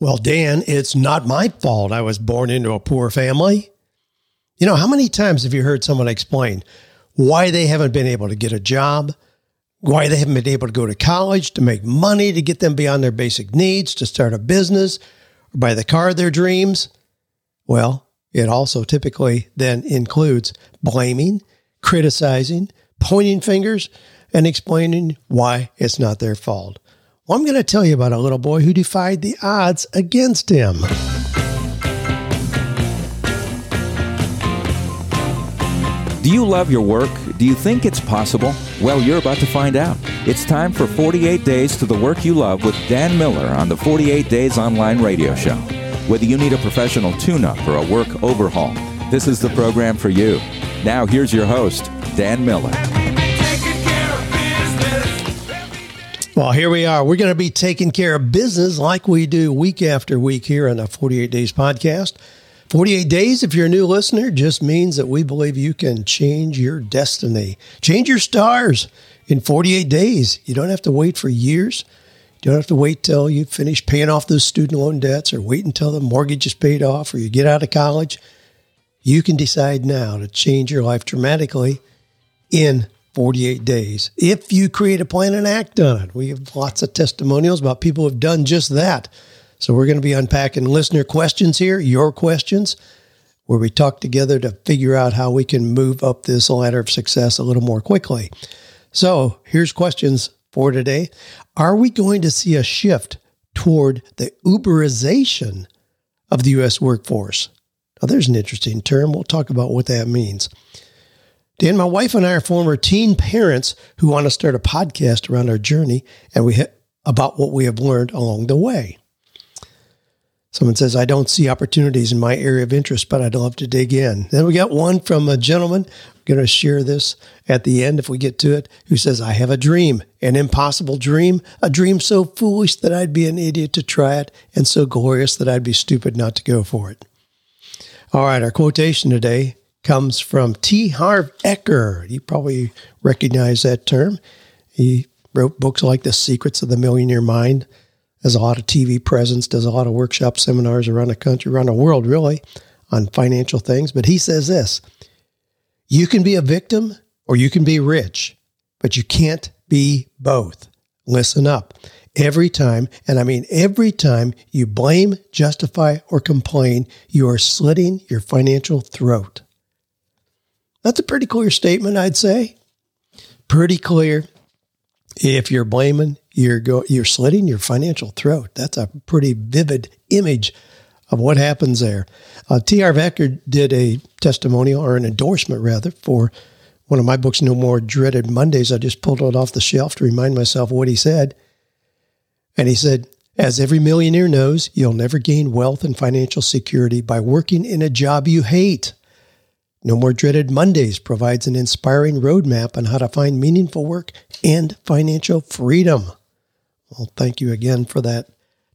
Well, Dan, it's not my fault I was born into a poor family. You know, how many times have you heard someone explain why they haven't been able to get a job, why they haven't been able to go to college, to make money, to get them beyond their basic needs, to start a business, or buy the car of their dreams? Well, it also typically then includes blaming, criticizing, pointing fingers, and explaining why it's not their fault. Well, I'm going to tell you about a little boy who defied the odds against him. Do you love your work? Do you think it's possible? Well, you're about to find out. It's time for 48 Days to the Work You Love with Dan Miller on the 48 Days Online Radio Show. Whether you need a professional tune up or a work overhaul, this is the program for you. Now, here's your host, Dan Miller. Well, here we are. We're going to be taking care of business like we do week after week here on the 48 Days podcast. 48 days, if you're a new listener, just means that we believe you can change your destiny, change your stars in 48 days. You don't have to wait for years. You don't have to wait till you finish paying off those student loan debts or wait until the mortgage is paid off or you get out of college. You can decide now to change your life dramatically in 48 days. If you create a plan and act on it, we have lots of testimonials about people who have done just that. So we're going to be unpacking listener questions here, your questions, where we talk together to figure out how we can move up this ladder of success a little more quickly. So here's questions for today. Are we going to see a shift toward the Uberization of the U.S. workforce? Now, there's an interesting term. We'll talk about what that means. Dan, my wife and I are former teen parents who want to start a podcast around our journey and we ha- about what we have learned along the way. Someone says, I don't see opportunities in my area of interest, but I'd love to dig in. Then we got one from a gentleman. I'm going to share this at the end if we get to it, who says, I have a dream, an impossible dream, a dream so foolish that I'd be an idiot to try it, and so glorious that I'd be stupid not to go for it. All right, our quotation today comes from T. Harv Eker. You probably recognize that term. He wrote books like The Secrets of the Millionaire Mind, has a lot of TV presence, does a lot of workshop seminars around the country, around the world, really, on financial things. But he says this You can be a victim or you can be rich, but you can't be both. Listen up. Every time, and I mean every time you blame, justify, or complain, you are slitting your financial throat. That's a pretty clear statement, I'd say. Pretty clear. If you're blaming, you're go, you're slitting your financial throat. That's a pretty vivid image of what happens there. Uh, T. Harv Eker did a testimonial or an endorsement rather for one of my books, No More Dreaded Mondays. I just pulled it off the shelf to remind myself what he said. And he said, as every millionaire knows, you'll never gain wealth and financial security by working in a job you hate. No More Dreaded Mondays provides an inspiring roadmap on how to find meaningful work and financial freedom. Well, thank you again for that,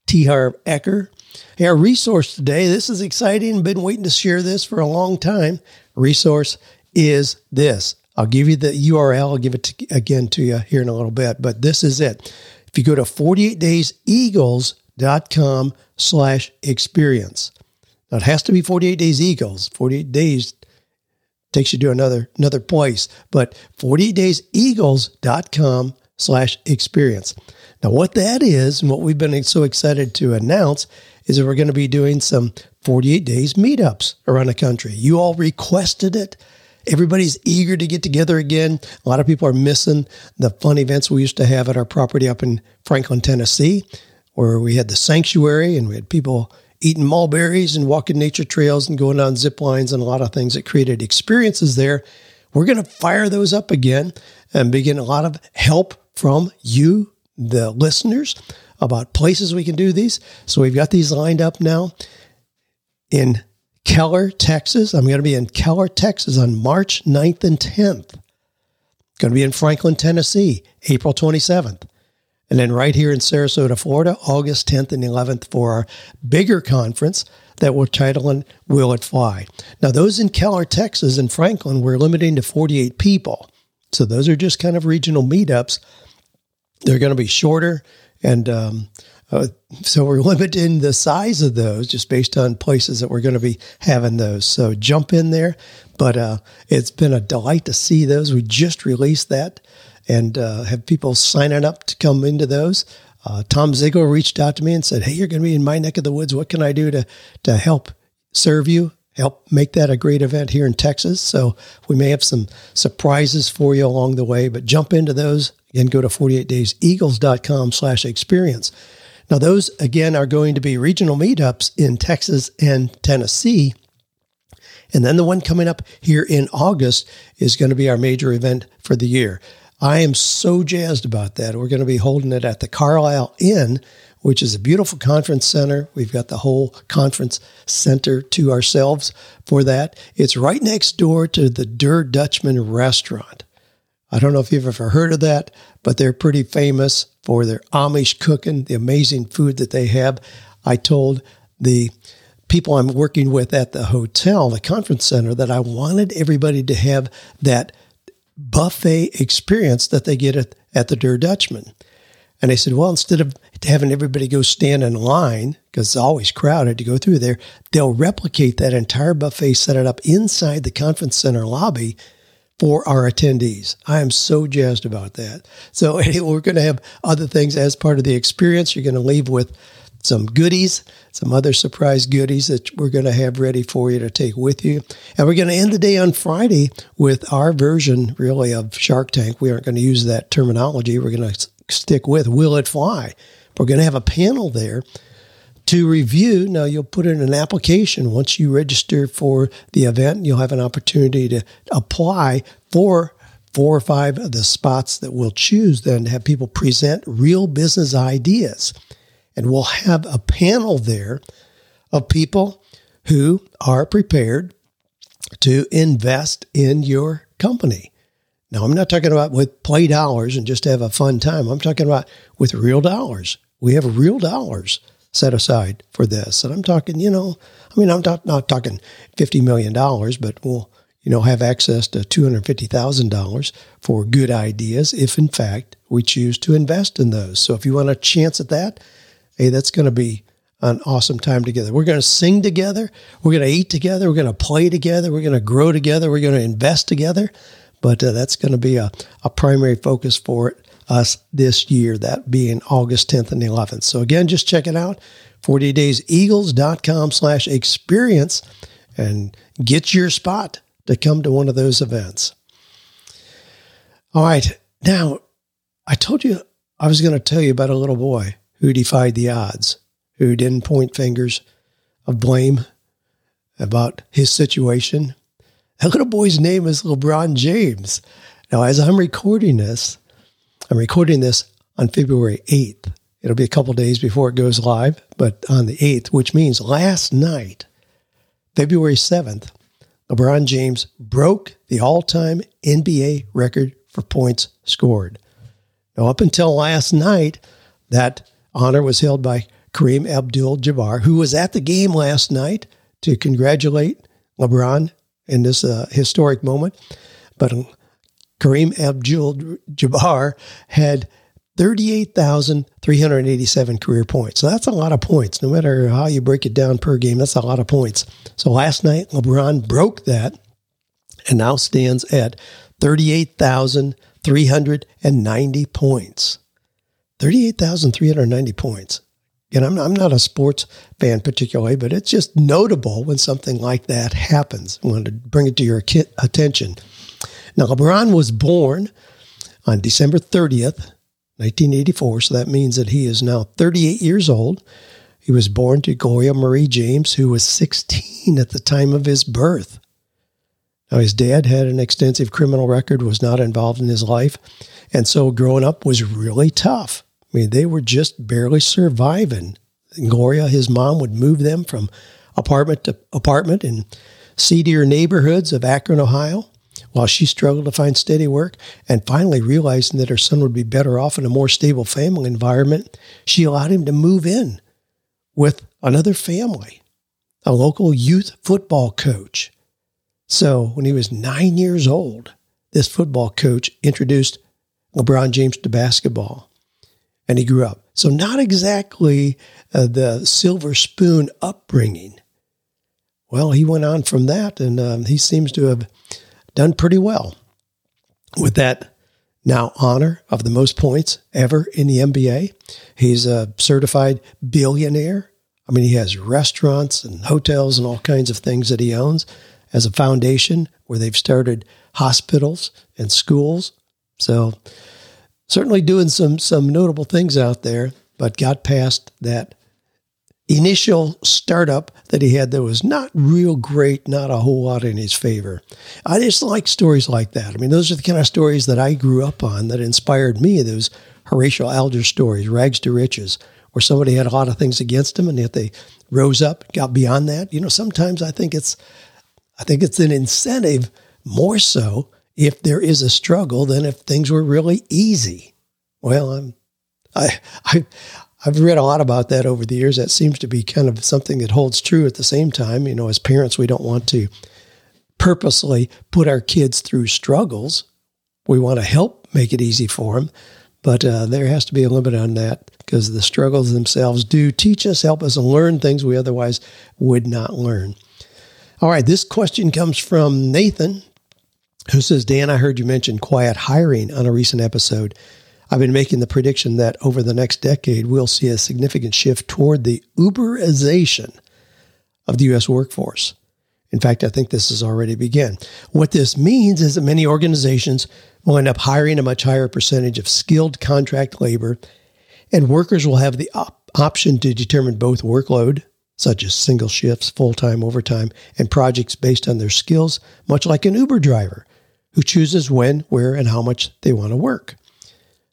T. Harv Eker. Hey, our resource today, this is exciting. Been waiting to share this for a long time. Resource is this. I'll give you the URL. I'll give it to, again to you here in a little bit, but this is it. If you go to 48dayseagles.com slash experience. Now it has to be 48 Days Eagles. 48 days takes you to another another place. But 48dayseagles.com slash experience. Now, what that is, and what we've been so excited to announce, is that we're going to be doing some 48 days meetups around the country. You all requested it. Everybody's eager to get together again. A lot of people are missing the fun events we used to have at our property up in Franklin, Tennessee, where we had the sanctuary and we had people eating mulberries and walking nature trails and going on zip lines and a lot of things that created experiences there. We're going to fire those up again and begin a lot of help from you, the listeners, about places we can do these. So we've got these lined up now in Keller, Texas. I'm going to be in Keller, Texas on March 9th and 10th. Going to be in Franklin, Tennessee, April 27th. And then right here in Sarasota, Florida, August 10th and 11th for our bigger conference that we're titling Will It Fly? Now, those in Keller, Texas and Franklin, we're limiting to 48 people. So those are just kind of regional meetups. They're going to be shorter and um, Uh, so we're limiting the size of those just based on places that we're going to be having those. So jump in there. But uh, it's been a delight to see those. We just released that and uh, have people signing up to come into those. Uh, Tom Ziegler reached out to me and said, "Hey, you're going to be in my neck of the woods. What can I do to to help serve you, help make that a great event here in Texas?" So we may have some surprises for you along the way. But jump into those and go to 48dayseagles.com/experience. Now, those again are going to be regional meetups in Texas and Tennessee. And then the one coming up here in August is going to be our major event for the year. I am so jazzed about that. We're going to be holding it at the Carlisle Inn, which is a beautiful conference center. We've got the whole conference center to ourselves for that. It's right next door to the Der Dutchman restaurant. I don't know if you've ever heard of that, but they're pretty famous for their Amish cooking, the amazing food that they have. I told the people I'm working with at the hotel, the conference center, that I wanted everybody to have that buffet experience that they get at, at the Der Dutchman. And they said, well, instead of having everybody go stand in line, because it's always crowded to go through there, they'll replicate that entire buffet, set it up inside the conference center lobby for our attendees. I am so jazzed about that. So we're going to have other things as part of the experience. You're going to leave with some goodies, some other surprise goodies that we're going to have ready for you to take with you. And we're going to end the day on Friday with our version, really, of Shark Tank. We aren't going to use that terminology. We're going to stick with Will It Fly? We're going to have a panel there to review. Now, you'll put in an application. Once you register for the event, you'll have an opportunity to apply for four or five of the spots that we'll choose then to have people present real business ideas. And we'll have a panel there of people who are prepared to invest in your company. Now, I'm not talking about with play dollars and just have a fun time. I'm talking about with real dollars. We have real dollars set aside for this. And I'm talking, you know, I mean, I'm not, not talking $50 million, but we'll, you know, have access to $250,000 for good ideas if, in fact, we choose to invest in those. So if you want a chance at that, hey, that's going to be an awesome time together. We're going to sing together. We're going to eat together. We're going to play together. We're going to grow together. We're going to invest together. But uh, that's going to be a, a primary focus for it, us this year, that being August 10th and 11th. So again, just check it out, 40dayseagles.com slash experience and get your spot to come to one of those events. All right. Now, I told you I was going to tell you about a little boy who defied the odds, who didn't point fingers of blame about his situation. That little boy's name is LeBron James. Now, as I'm recording this, I'm recording this on February 8th. It'll be a couple days before it goes live, but on the 8th, which means last night, February 7th, LeBron James broke the all time NBA record for points scored. Now, up until last night, that honor was held by Kareem Abdul Jabbar, who was at the game last night to congratulate LeBron in this uh, historic moment. But Kareem Abdul Jabbar had 38,387 career points. So that's a lot of points. No matter how you break it down per game, that's a lot of points. So last night, LeBron broke that and now stands at 38,390 points. 38,390 points. And I'm, I'm not a sports fan particularly, but it's just notable when something like that happens. I wanted to bring it to your attention. Now, LeBron was born on December 30th, 1984, so that means that he is now 38 years old. He was born to Gloria Marie James, who was 16 at the time of his birth. Now, his dad had an extensive criminal record, was not involved in his life, and so growing up was really tough. I mean, they were just barely surviving. Gloria, his mom, would move them from apartment to apartment in seedier neighborhoods of Akron, Ohio, while she struggled to find steady work. And finally, realizing that her son would be better off in a more stable family environment, she allowed him to move in with another family, a local youth football coach. So when he was nine years old, this football coach introduced LeBron James to basketball. And he grew up. So, not exactly uh, the silver spoon upbringing. Well, he went on from that, and um, he seems to have done pretty well with that now honor of the most points ever in the NBA. He's a certified billionaire. I mean, he has restaurants and hotels and all kinds of things that he owns as a foundation where they've started hospitals and schools. So, certainly doing some some notable things out there, but got past that initial startup that he had that was not real great, not a whole lot in his favor. I just like stories like that. I mean, those are the kind of stories that I grew up on that inspired me. Those Horatio Alger stories, rags to riches, where somebody had a lot of things against them and yet they rose up, got beyond that. You know, sometimes I think it's I think it's an incentive more so if there is a struggle than if things were really easy. Well, I'm I I I've read a lot about that over the years. That seems to be kind of something that holds true at the same time. You know, as parents, we don't want to purposely put our kids through struggles. We want to help make it easy for them, but uh, there has to be a limit on that because the struggles themselves do teach us, help us and learn things we otherwise would not learn. All right, this question comes from Nathan, who says, Dan, I heard you mention quiet hiring on a recent episode. I've been making the prediction that over the next decade, we'll see a significant shift toward the Uberization of the U.S. workforce. In fact, I think this has already begun. What this means is that many organizations will end up hiring a much higher percentage of skilled contract labor, and workers will have the op- option to determine both workload, such as single shifts, full time, overtime, and projects based on their skills, much like an Uber driver who chooses when, where, and how much they want to work.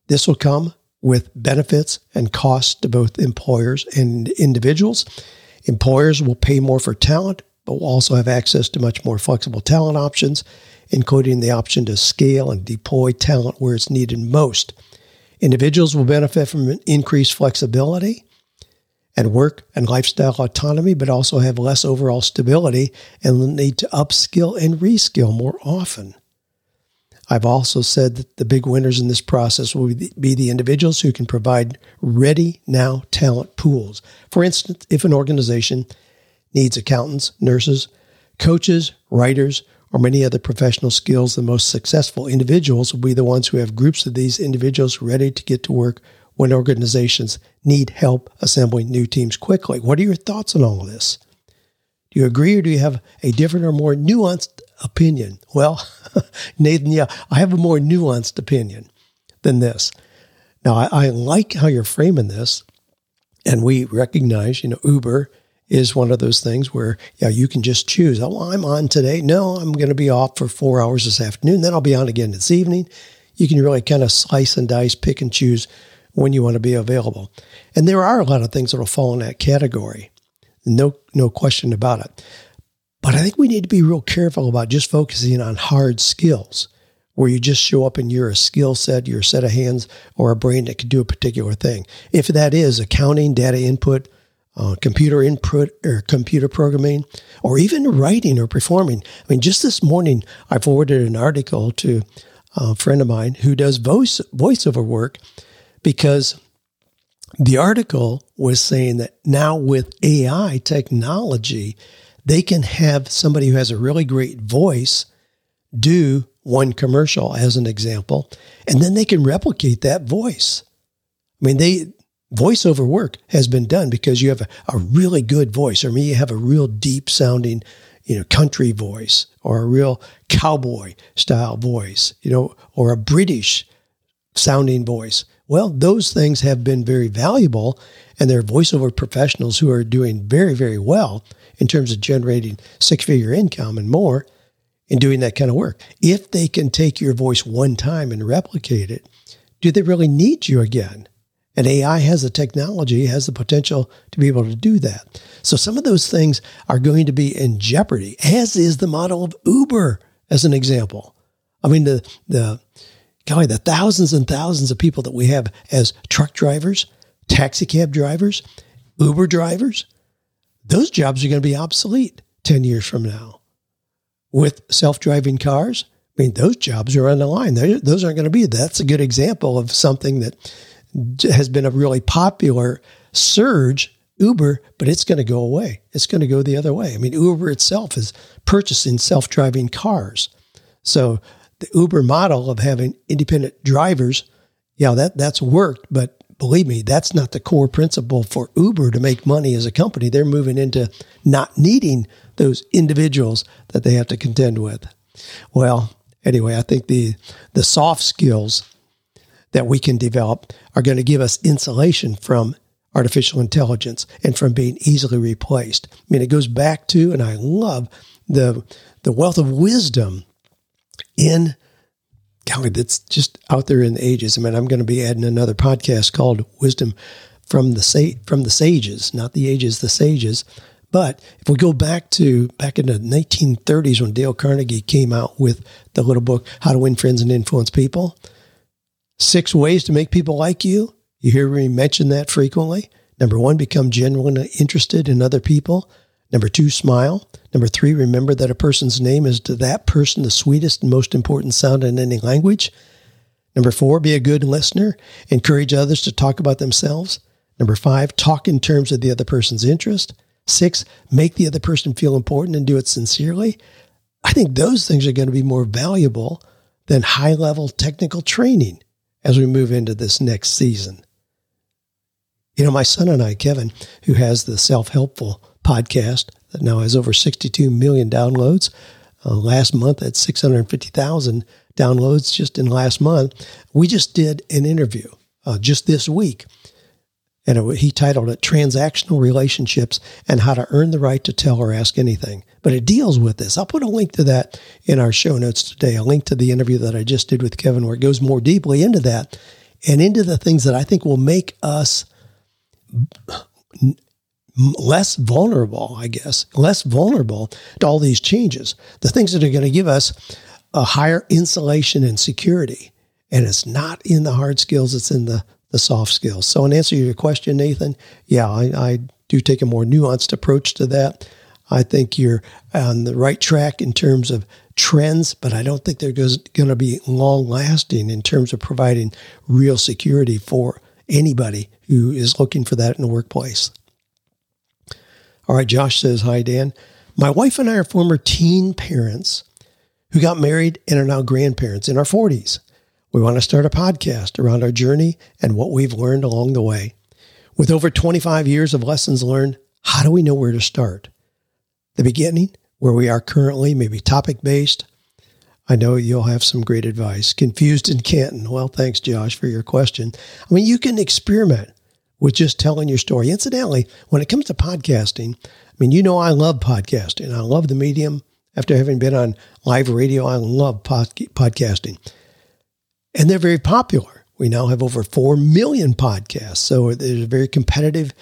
This will come with benefits and costs to both employers and individuals. Employers will pay more for talent, but will also have access to much more flexible talent options, including the option to scale and deploy talent where it's needed most. Individuals will benefit from increased flexibility and work and lifestyle autonomy, but also have less overall stability and will need to upskill and reskill more often. I've also said that the big winners in this process will be the individuals who can provide ready now talent pools. For instance, if an organization needs accountants, nurses, coaches, writers, or many other professional skills, the most successful individuals will be the ones who have groups of these individuals ready to get to work when organizations need help assembling new teams quickly. What are your thoughts on all of this? Do you agree or do you have a different or more nuanced opinion? Well, Nathan, yeah, I have a more nuanced opinion than this. Now, I, I, like how you're framing this, and we recognize, you know, Uber is one of those things where, yeah, you can just choose. Oh, I'm on today. No, I'm going to be off for four hours this afternoon. Then I'll be on again this evening. You can really kind of slice and dice, pick and choose when you want to be available. And there are a lot of things that will fall in that category. No, no question about it. But I think we need to be real careful about just focusing on hard skills where you just show up and you're a skill set, you're a set of hands or a brain that can do a particular thing. If that is accounting, data input, uh, computer input or computer programming, or even writing or performing. I mean, just this morning, I forwarded an article to a friend of mine who does voice voiceover work because the article was saying that now with AI technology, they can have somebody who has a really great voice do one commercial as an example, and then they can replicate that voice. I mean, they voiceover work has been done because you have a, a really good voice, or maybe you have a real deep sounding, you know, country voice, or a real cowboy style voice, you know, or a British sounding voice. Well, those things have been very valuable, and there are voiceover professionals who are doing very, very well in terms of generating six figure income and more in doing that kind of work. If they can take your voice one time and replicate it, do they really need you again? And AI has the technology, has the potential to be able to do that. So some of those things are going to be in jeopardy, as is the model of Uber, as an example. I mean, the, the, golly, the thousands and thousands of people that we have as truck drivers, taxi cab drivers, Uber drivers, those jobs are going to be obsolete 10 years from now. With self driving cars, I mean, those jobs are on the line. They're, those aren't going to be. That's a good example of something that has been a really popular surge Uber, but it's going to go away. It's going to go the other way. I mean, Uber itself is purchasing self driving cars. So the Uber model of having independent drivers, yeah, that, that's worked. But believe me, that's not the core principle for Uber to make money as a company. They're moving into not needing those individuals that they have to contend with. Well, anyway, I think the the soft skills that we can develop are going to give us insulation from artificial intelligence and from being easily replaced. I mean, it goes back to, and I love the the wealth of wisdom in golly, that's just out there in the ages. I mean, I'm going to be adding another podcast called Wisdom from the Sa- from the Sages, not the ages, the sages. But if we go back to back in the 1930s when Dale Carnegie came out with the little book How to Win Friends and Influence People, six ways to make people like you. You hear me mention that frequently. Number one, become genuinely interested in other people. Number two, smile. Number three, remember that a person's name is to that person the sweetest and most important sound in any language. Number four, be a good listener. Encourage others to talk about themselves. Number five, talk in terms of the other person's interest. Six, make the other person feel important and do it sincerely. I think those things are going to be more valuable than high level technical training as we move into this next season. You know, my son and I, Kevin, who has the Self Helpful podcast that now has over 62 million downloads, uh, last month at 650,000 downloads just in last month, we just did an interview uh, just this week. And it, he titled it Transactional Relationships and How to Earn the Right to Tell or Ask Anything. But it deals with this. I'll put a link to that in our show notes today, a link to the interview that I just did with Kevin, where it goes more deeply into that and into the things that I think will make us less vulnerable, I guess, less vulnerable to all these changes. The things that are going to give us a higher insulation and security. And it's not in the hard skills, it's in the, the soft skills. So, in answer to your question, Nathan, yeah, I, I do take a more nuanced approach to that. I think you're on the right track in terms of trends, but I don't think they're going to be long lasting in terms of providing real security for anybody who is looking for that in the workplace. All right, Josh says, Hi, Dan. My wife and I are former teen parents who got married and are now grandparents in our 40s. We want to start a podcast around our journey and what we've learned along the way. With over 25 years of lessons learned, how do we know where to start? The beginning, where we are currently, maybe topic based, I know you'll have some great advice. Confused in Canton. Well, thanks, Josh, for your question. I mean, you can experiment with just telling your story. Incidentally, when it comes to podcasting, I mean, you know, I love podcasting. I love the medium. After having been on live radio, I love pod- podcasting. And they're very popular. We now have over 4 million podcasts. So there's a very competitive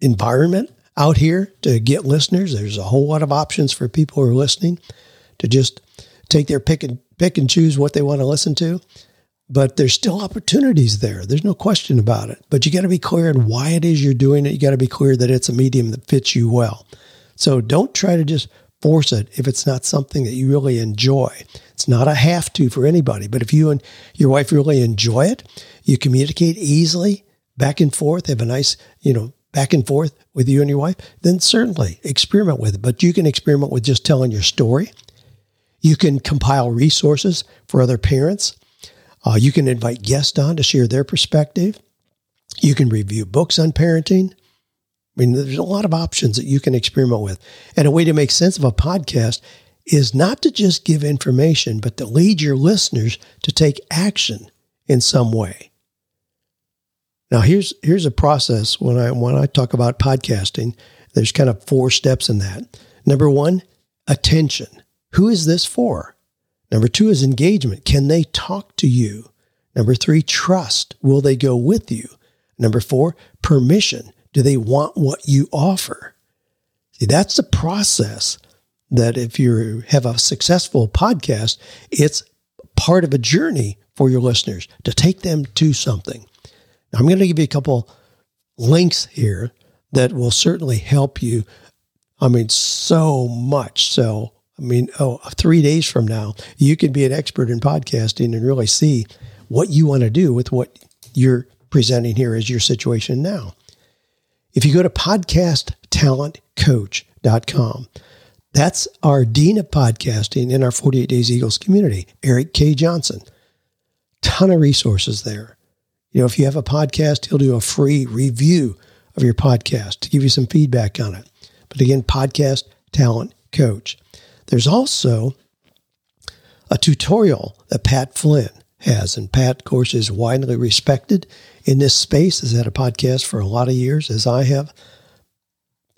environment out here to get listeners. There's a whole lot of options for people who are listening to just take their pick and pick and choose what they want to listen to. But there's still opportunities there. There's no question about it. But you got to be clear on why it is you're doing it. You got to be clear that it's a medium that fits you well. So don't try to just force it if it's not something that you really enjoy. It's not a have to for anybody. But if you and your wife really enjoy it, you communicate easily back and forth, have a nice, you know, back and forth with you and your wife, then certainly experiment with it. But you can experiment with just telling your story you can compile resources for other parents. Uh, you can invite guests on to share their perspective. You can review books on parenting. I mean, there's a lot of options that you can experiment with. And a way to make sense of a podcast is not to just give information, but to lead your listeners to take action in some way. Now, here's here's a process when I when I talk about podcasting. There's kind of four steps in that. Number one, attention. Who is this for? Number two is engagement. Can they talk to you? Number three, trust. Will they go with you? Number four, permission. Do they want what you offer? See, that's the process that if you have a successful podcast, it's part of a journey for your listeners to take them to something. Now, I'm going to give you a couple links here that will certainly help you. I mean, so much so I mean, oh, three days from now, you can be an expert in podcasting and really see what you want to do with what you're presenting here as your situation now. If you go to podcasttalentcoach.com, that's our Dean of Podcasting in our 48 Days Eagles community, Eric K. Johnson. Ton of resources there. You know, if you have a podcast, he'll do a free review of your podcast to give you some feedback on it. But again, Podcast Talent Coach. There's also a tutorial that Pat Flynn has. And Pat, of course, is widely respected in this space, has had a podcast for a lot of years, as I have.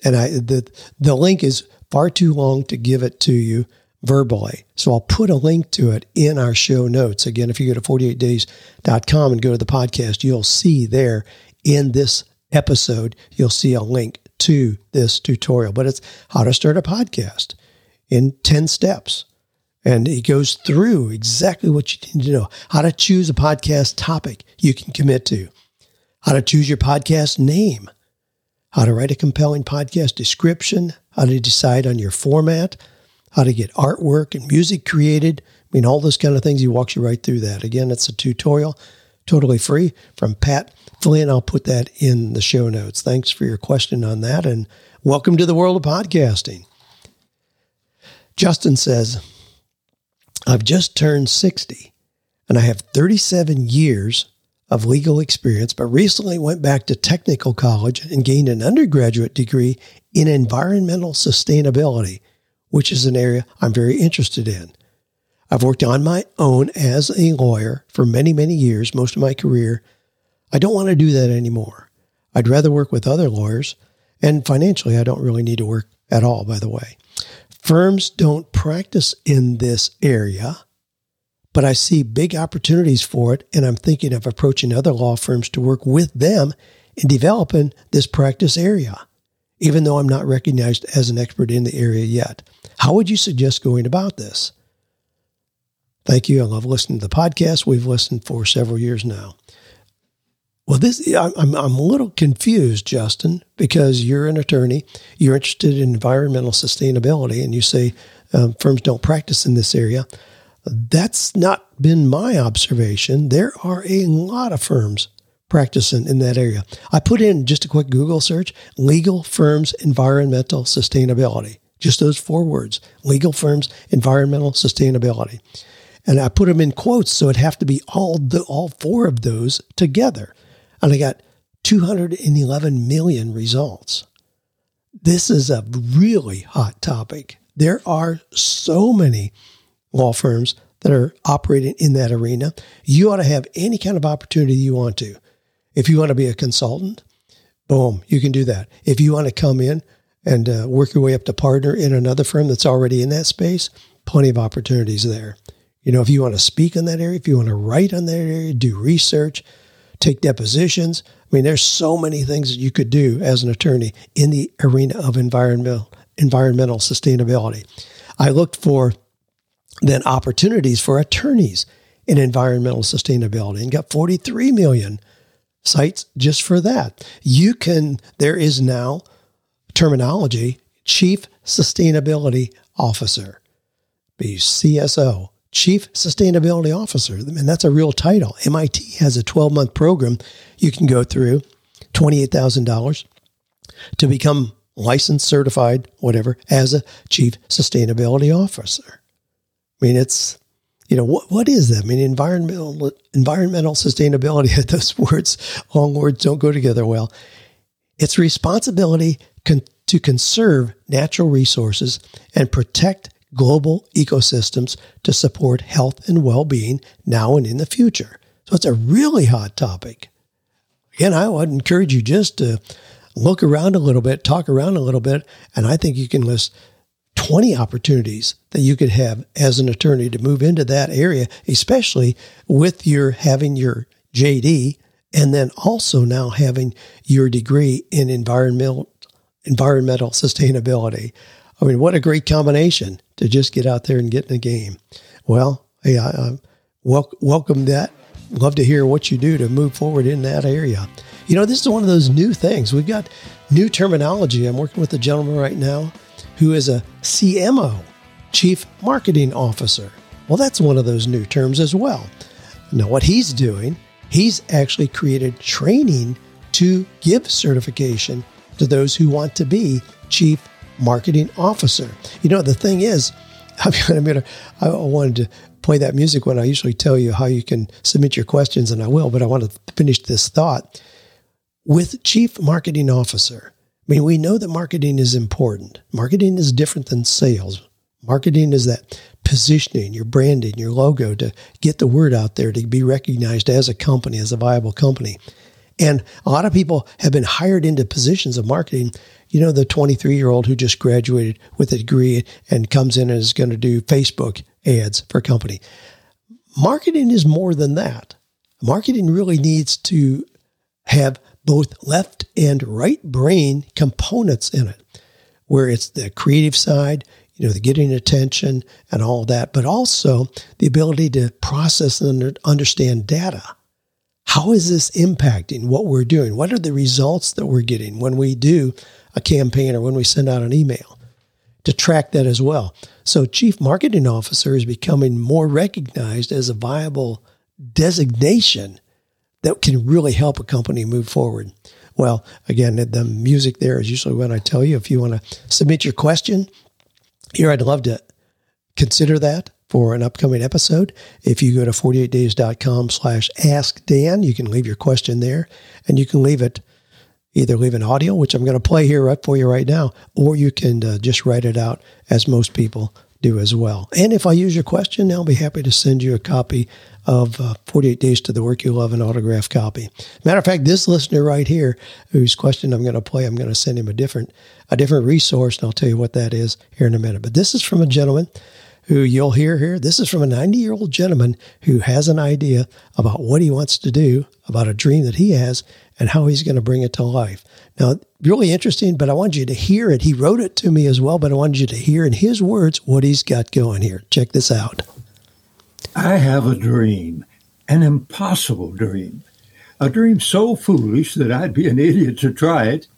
And I the the link is far too long to give it to you verbally. So I'll put a link to it in our show notes. Again, if you go to 48days.com and go to the podcast, you'll see there in this episode, you'll see a link to this tutorial. But it's how to start a podcast in 10 steps. And it goes through exactly what you need to know how to choose a podcast topic you can commit to, how to choose your podcast name, how to write a compelling podcast description, how to decide on your format, how to get artwork and music created. I mean, all those kind of things. He walks you right through that. Again, it's a tutorial, totally free from Pat Flynn. I'll put that in the show notes. Thanks for your question on that. And welcome to the world of podcasting. Justin says, I've just turned 60 and I have 37 years of legal experience, but recently went back to technical college and gained an undergraduate degree in environmental sustainability, which is an area I'm very interested in. I've worked on my own as a lawyer for many, many years, most of my career. I don't want to do that anymore. I'd rather work with other lawyers, and financially, I don't really need to work at all, by the way. Firms don't practice in this area, but I see big opportunities for it, and I'm thinking of approaching other law firms to work with them in developing this practice area, even though I'm not recognized as an expert in the area yet. How would you suggest going about this? Thank you. I love listening to the podcast. We've listened for several years now. Well, this I'm I'm a little confused, Justin, because you're an attorney, you're interested in environmental sustainability, and you say um, firms don't practice in this area. That's not been my observation. There are a lot of firms practicing in that area. I put in just a quick Google search: legal firms environmental sustainability. Just those four words: legal firms environmental sustainability, and I put them in quotes, so it'd have to be all the all four of those together and I got 211 million results. This is a really hot topic. There are so many law firms that are operating in that arena. You ought to have any kind of opportunity you want to. If you want to be a consultant, boom, you can do that. If you want to come in and uh, work your way up to partner in another firm that's already in that space, plenty of opportunities there. You know, if you want to speak in that area, if you want to write on that area, do research, take depositions. I mean, there's so many things that you could do as an attorney in the arena of environmental environmental sustainability. I looked for then opportunities for attorneys in environmental sustainability and got 43 million sites just for that. You can there is now terminology chief sustainability officer be CSO Chief Sustainability Officer. And that's a real title. MIT has a 12 month program you can go through, $28,000 to become licensed, certified, whatever, as a Chief Sustainability Officer. I mean, it's, you know, what, what is that? I mean, environmental, environmental sustainability, those words, long words don't go together well. It's responsibility con- to conserve natural resources and protect global ecosystems to support health and well being now and in the future. So it's a really hot topic. Again, I would encourage you just to look around a little bit, talk around a little bit, and I think you can list 20 opportunities that you could have as an attorney to move into that area, especially with your having your JD and then also now having your degree in environmental environmental sustainability. I mean, what a great combination to just get out there and get in the game. Well, hey, I, I wel- welcome that. Love to hear what you do to move forward in that area. You know, this is one of those new things. We've got new terminology. I'm working with a gentleman right now who is a CMO, Chief Marketing Officer. Well, that's one of those new terms as well. Now, what he's doing, He's actually created training to give certification to those who want to be chief marketing officer. You know, the thing is, I'm gonna, I wanted to play that music when I usually tell you how you can submit your questions, and I will, but I want to finish this thought. With chief marketing officer, I mean, we know that marketing is important. Marketing is different than sales. Marketing is that positioning, your branding, your logo to get the word out there, to be recognized as a company, as a viable company. And a lot of people have been hired into positions of marketing. You know, the 23 year old who just graduated with a degree and comes in and is going to do Facebook ads for a company. Marketing is more than that. Marketing really needs to have both left and right brain components in it, where it's the creative side, you know, the getting attention and all that, but also the ability to process and understand data. How is this impacting what we're doing? What are the results that we're getting when we do a campaign or when we send out an email? To track that as well. So, Chief Marketing Officer is becoming more recognized as a viable designation that can really help a company move forward. Well, again, the music there is usually when I tell you if you want to submit your question here, I'd love to consider that for an upcoming episode. If you go to 48days.com slash ask Dan, you can leave your question there and you can leave it either leave an audio, which I'm going to play here right for you right now, or you can uh, just write it out as most people do as well. And if I use your question, I'll be happy to send you a copy of uh, 48 Days to the Work You Love, an autograph copy. Matter of fact, this listener right here, whose question I'm going to play, I'm going to send him a different a different resource, and I'll tell you what that is here in a minute. But this is from a gentleman who you'll hear here. This is from a 90 year old gentleman who has an idea about what he wants to do, about a dream that he has, and how he's going to bring it to life. Now, really interesting, but I want you to hear it. He wrote it to me as well, but I wanted you to hear in his words what he's got going here. Check this out. I have a dream, an impossible dream, a dream so foolish that I'd be an idiot to try it,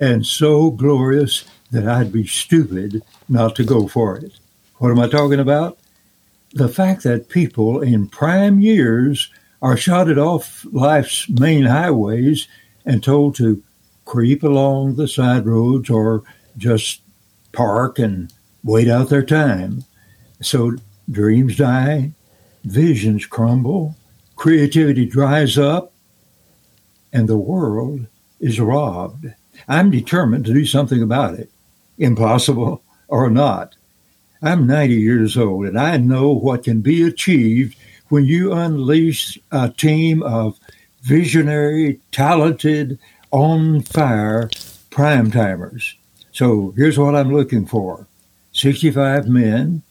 and so glorious that I'd be stupid not to go for it. What am I talking about? The fact that people in prime years are shotted off life's main highways and told to creep along the side roads or just park and wait out their time. So dreams die, visions crumble, creativity dries up, and the world is robbed. I'm determined to do something about it, impossible or not. I'm 90 years old and I know what can be achieved when you unleash a team of visionary, talented, on fire prime timers. So here's what I'm looking for 65 men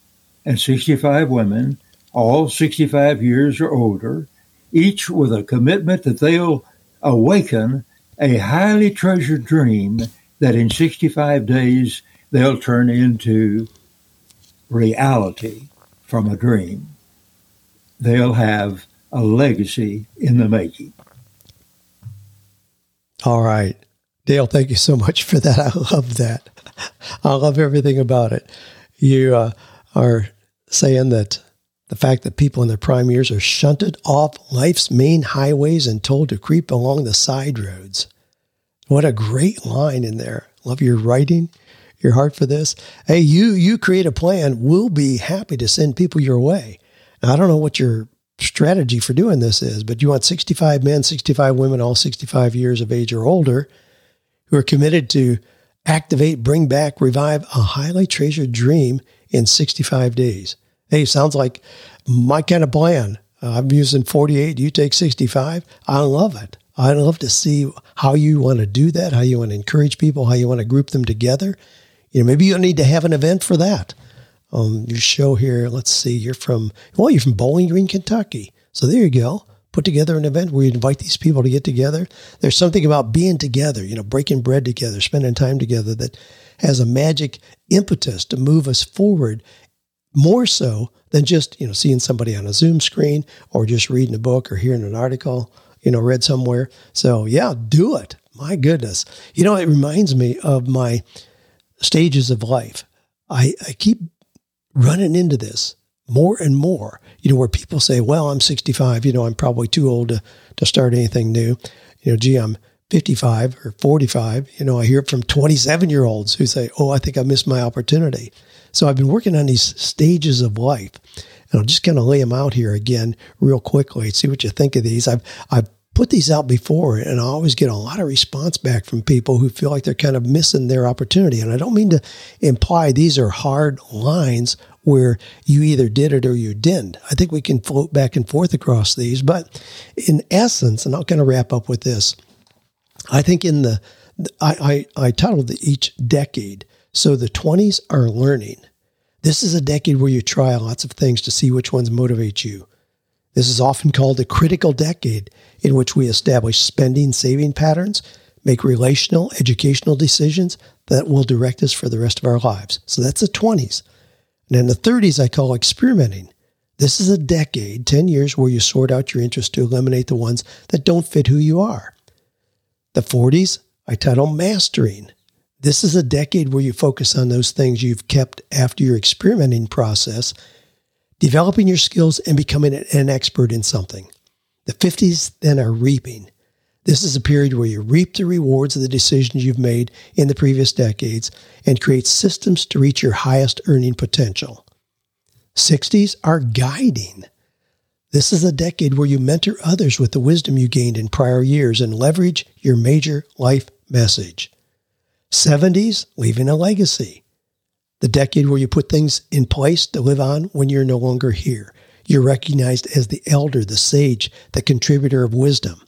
and 65 women, all 65 years or older, each with a commitment that they'll awaken a highly treasured dream that in 65 days they'll turn into reality from a dream. They'll have a legacy in the making. All right. Dale, thank you so much for that. I love that. I love everything about it. You uh, are saying that the fact that people in their prime years are shunted off life's main highways and told to creep along the side roads. What a great line in there. Love your writing, your heart for this. Hey, you you create a plan. We'll be happy to send people your way. Now, I don't know what your strategy for doing this is, but you want 65 men, 65 women, all 65 years of age or older, who are committed to activate, bring back, revive a highly treasured dream in 65 days. Hey, sounds like my kind of plan. Uh, I'm using 48. You take 65. I love it. I'd love to see how you want to do that, how you want to encourage people, how you want to group them together. You know, maybe you need to have an event for that um, your show here. Let's see, you're from, well, you're from Bowling Green, Kentucky. So there you go. Put together an event where you invite these people to get together. There's something about being together, you know, breaking bread together, spending time together that has a magic impetus to move us forward more so than just, you know, seeing somebody on a Zoom screen or just reading a book or hearing an article, you know, read somewhere. So yeah, do it. My goodness. You know, it reminds me of my stages of life. I, I keep running into this more and more, you know, where people say, well, I'm 65, you know, I'm probably too old to, to start anything new. You know, gee, I'm 55 or 45. You know, I hear it from 27 year olds who say, oh, I think I missed my opportunity. So I've been working on these stages of life. And I'll just kind of lay them out here again real quickly. See what you think of these. I've, I've put these out before and I always get a lot of response back from people who feel like they're kind of missing their opportunity. And I don't mean to imply these are hard lines where you either did it or you didn't. I think we can float back and forth across these. But in essence, and I'll kind of wrap up with this, I think in the, I, I, I titled each decade. So the 20s are learning. This is a decade where you try lots of things to see which ones motivate you. This is often called a critical decade in which we establish spending saving patterns, make relational, educational decisions that will direct us for the rest of our lives. So that's the 20s. And in the 30s, I call experimenting. This is a decade, 10 years, where you sort out your interests to eliminate the ones that don't fit who you are. The 40s, I title mastering. This is a decade where you focus on those things you've kept after your experimenting process, developing your skills and becoming an expert in something. The 50s then are reaping. This is a period where you reap the rewards of the decisions you've made in the previous decades and create systems to reach your highest earning potential. 60s are guiding. This is a decade where you mentor others with the wisdom you gained in prior years and leverage your major life message. 70s, leaving a legacy. The decade where you put things in place to live on when you're no longer here. You're recognized as the elder, the sage, the contributor of wisdom.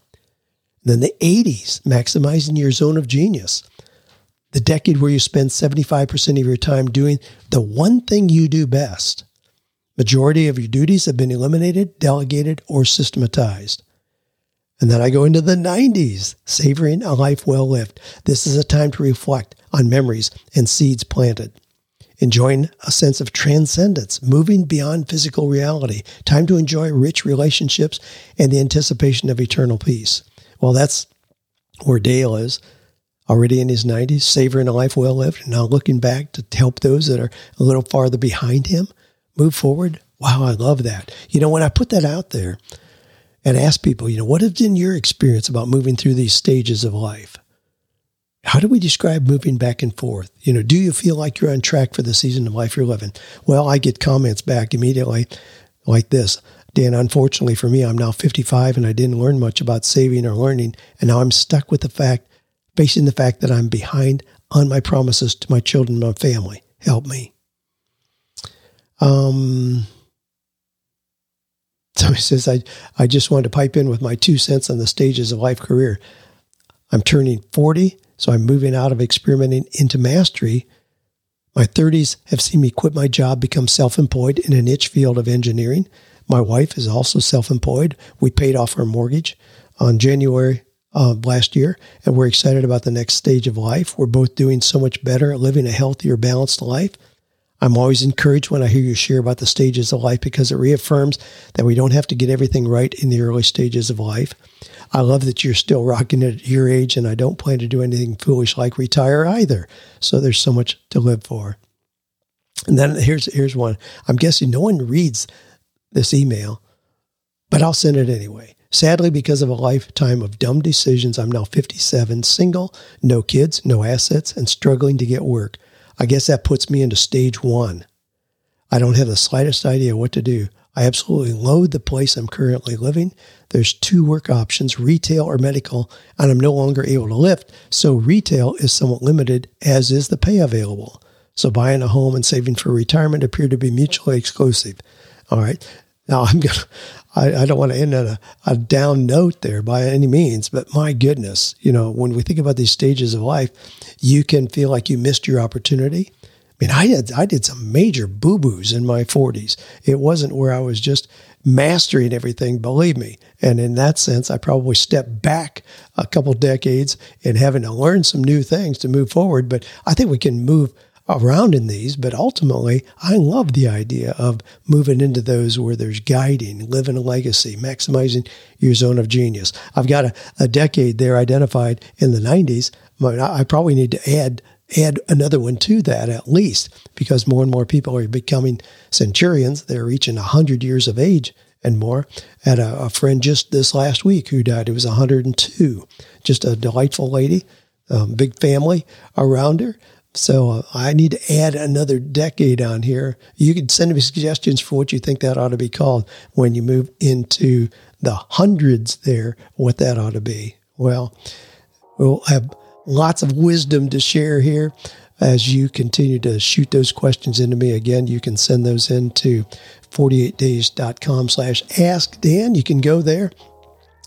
Then the 80s, maximizing your zone of genius. The decade where you spend 75% of your time doing the one thing you do best. Majority of your duties have been eliminated, delegated, or systematized. And then I go into the 90s, savoring a life well lived. This is a time to reflect on memories and seeds planted. Enjoying a sense of transcendence, moving beyond physical reality. Time to enjoy rich relationships and the anticipation of eternal peace. Well, that's where Dale is, already in his 90s, savoring a life well lived, and now looking back to help those that are a little farther behind him move forward. Wow, I love that. You know, when I put that out there, and ask people, you know, what has been your experience about moving through these stages of life? How do we describe moving back and forth? You know, do you feel like you're on track for the season of life you're living? Well, I get comments back immediately like this. Dan, unfortunately for me, I'm now 55 and I didn't learn much about saving or learning. And now I'm stuck with the fact, facing the fact that I'm behind on my promises to my children and my family. Help me. Um, so says, I, I just wanted to pipe in with my two cents on the stages of life career. I'm turning 40, so I'm moving out of experimenting into mastery. My 30s have seen me quit my job, become self employed in a niche field of engineering. My wife is also self employed. We paid off our mortgage on January of last year, and we're excited about the next stage of life. We're both doing so much better living a healthier, balanced life. I'm always encouraged when I hear you share about the stages of life because it reaffirms that we don't have to get everything right in the early stages of life. I love that you're still rocking it at your age, and I don't plan to do anything foolish like retire either. So there's so much to live for. And then here's here's one. I'm guessing no one reads this email, but I'll send it anyway. Sadly, because of a lifetime of dumb decisions, I'm now 57, single, no kids, no assets, and struggling to get work. I guess that puts me into stage one. I don't have the slightest idea what to do. I absolutely loathe the place I'm currently living. There's two work options, retail or medical, and I'm no longer able to lift. So retail is somewhat limited, as is the pay available. So buying a home and saving for retirement appear to be mutually exclusive. All right. Now I'm gonna I, I don't want to end on a, a down note there by any means, but my goodness, you know, when we think about these stages of life, you can feel like you missed your opportunity. I mean, I had I did some major boo boos in my 40s. It wasn't where I was just mastering everything, believe me. And in that sense, I probably stepped back a couple decades in having to learn some new things to move forward. But I think we can move around in these, but ultimately, I love the idea of moving into those where there's guiding, living a legacy, maximizing your zone of genius. I've got a, a decade there identified in the 90s. I probably need to add add another one to that at least because more and more people are becoming centurions. They're reaching 100 years of age and more. I had a, a friend just this last week who died. It was 102. Just a delightful lady, um, big family around her. So uh, I need to add another decade on here. You can send me suggestions for what you think that ought to be called when you move into the hundreds there, what that ought to be. Well, we'll have lots of wisdom to share here as you continue to shoot those questions into me. Again, you can send those into 48days.com slash ask Dan. You can go there.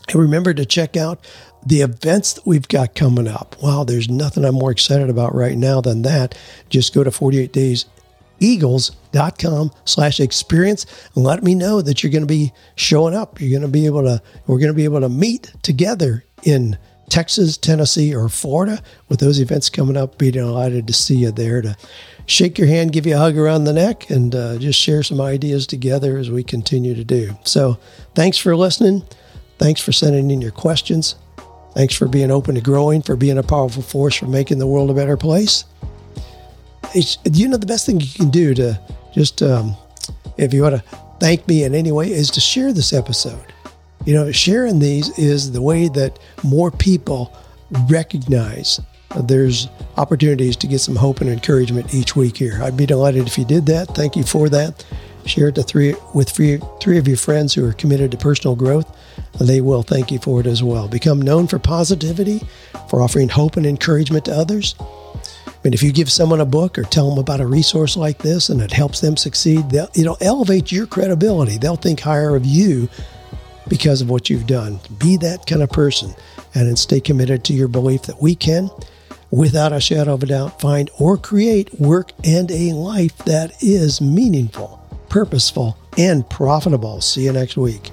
And remember to check out the events that we've got coming up. Wow, there's nothing I'm more excited about right now than that. Just go to 48 days eagles.com slash experience and let me know that you're going to be showing up. You're going to be able to, we're going to be able to meet together in Texas, Tennessee, or Florida with those events coming up. Be delighted to see you there to shake your hand, give you a hug around the neck, and uh, just share some ideas together as we continue to do. So thanks for listening. Thanks for sending in your questions. Thanks for being open to growing, for being a powerful force, for making the world a better place. It's, you know, the best thing you can do to just, um, if you want to thank me in any way, is to share this episode. You know, sharing these is the way that more people recognize there's opportunities to get some hope and encouragement each week here. I'd be delighted if you did that. Thank you for that. Share it to three with three, three of your friends who are committed to personal growth. They will thank you for it as well. Become known for positivity, for offering hope and encouragement to others. Mean, if you give someone a book or tell them about a resource like this and it helps them succeed, it'll elevate your credibility. They'll think higher of you because of what you've done. Be that kind of person and then stay committed to your belief that we can, without a shadow of a doubt, find or create work and a life that is meaningful, purposeful, and profitable. See you next week.